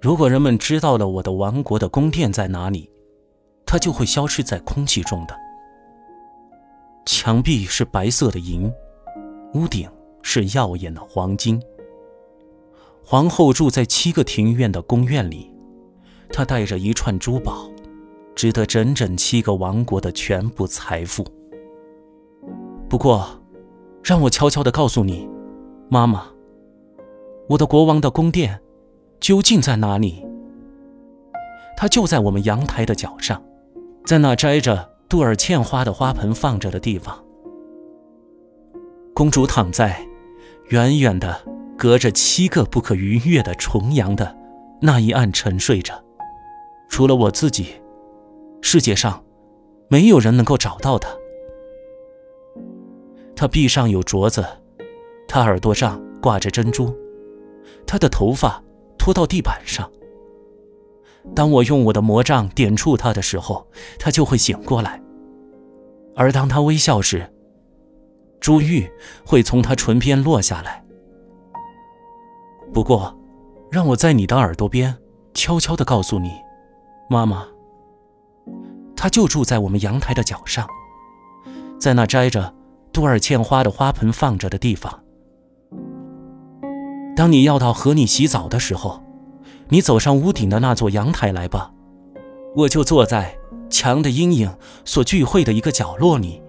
如果人们知道了我的王国的宫殿在哪里，它就会消失在空气中的。墙壁是白色的银，屋顶是耀眼的黄金。皇后住在七个庭院的宫院里，她带着一串珠宝，值得整整七个王国的全部财富。不过，让我悄悄地告诉你，妈妈，我的国王的宫殿究竟在哪里？它就在我们阳台的角上，在那摘着杜尔茜花的花盆放着的地方。公主躺在远远的。隔着七个不可逾越的重阳的那一岸沉睡着，除了我自己，世界上没有人能够找到他。他臂上有镯子，他耳朵上挂着珍珠，他的头发拖到地板上。当我用我的魔杖点触他的时候，他就会醒过来。而当他微笑时，珠玉会从他唇边落下来。不过，让我在你的耳朵边悄悄地告诉你，妈妈，他就住在我们阳台的角上，在那摘着杜尔茜花的花盆放着的地方。当你要到和你洗澡的时候，你走上屋顶的那座阳台来吧，我就坐在墙的阴影所聚会的一个角落里。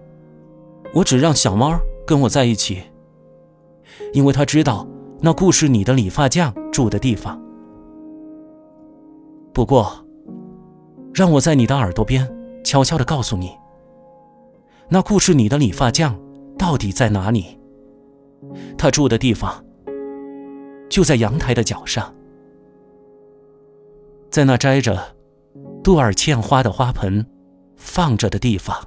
我只让小猫跟我在一起，因为他知道。那故事，里的理发匠住的地方。不过，让我在你的耳朵边悄悄地告诉你，那故事，里的理发匠到底在哪里？他住的地方就在阳台的角上，在那摘着杜尔茜花的花盆放着的地方。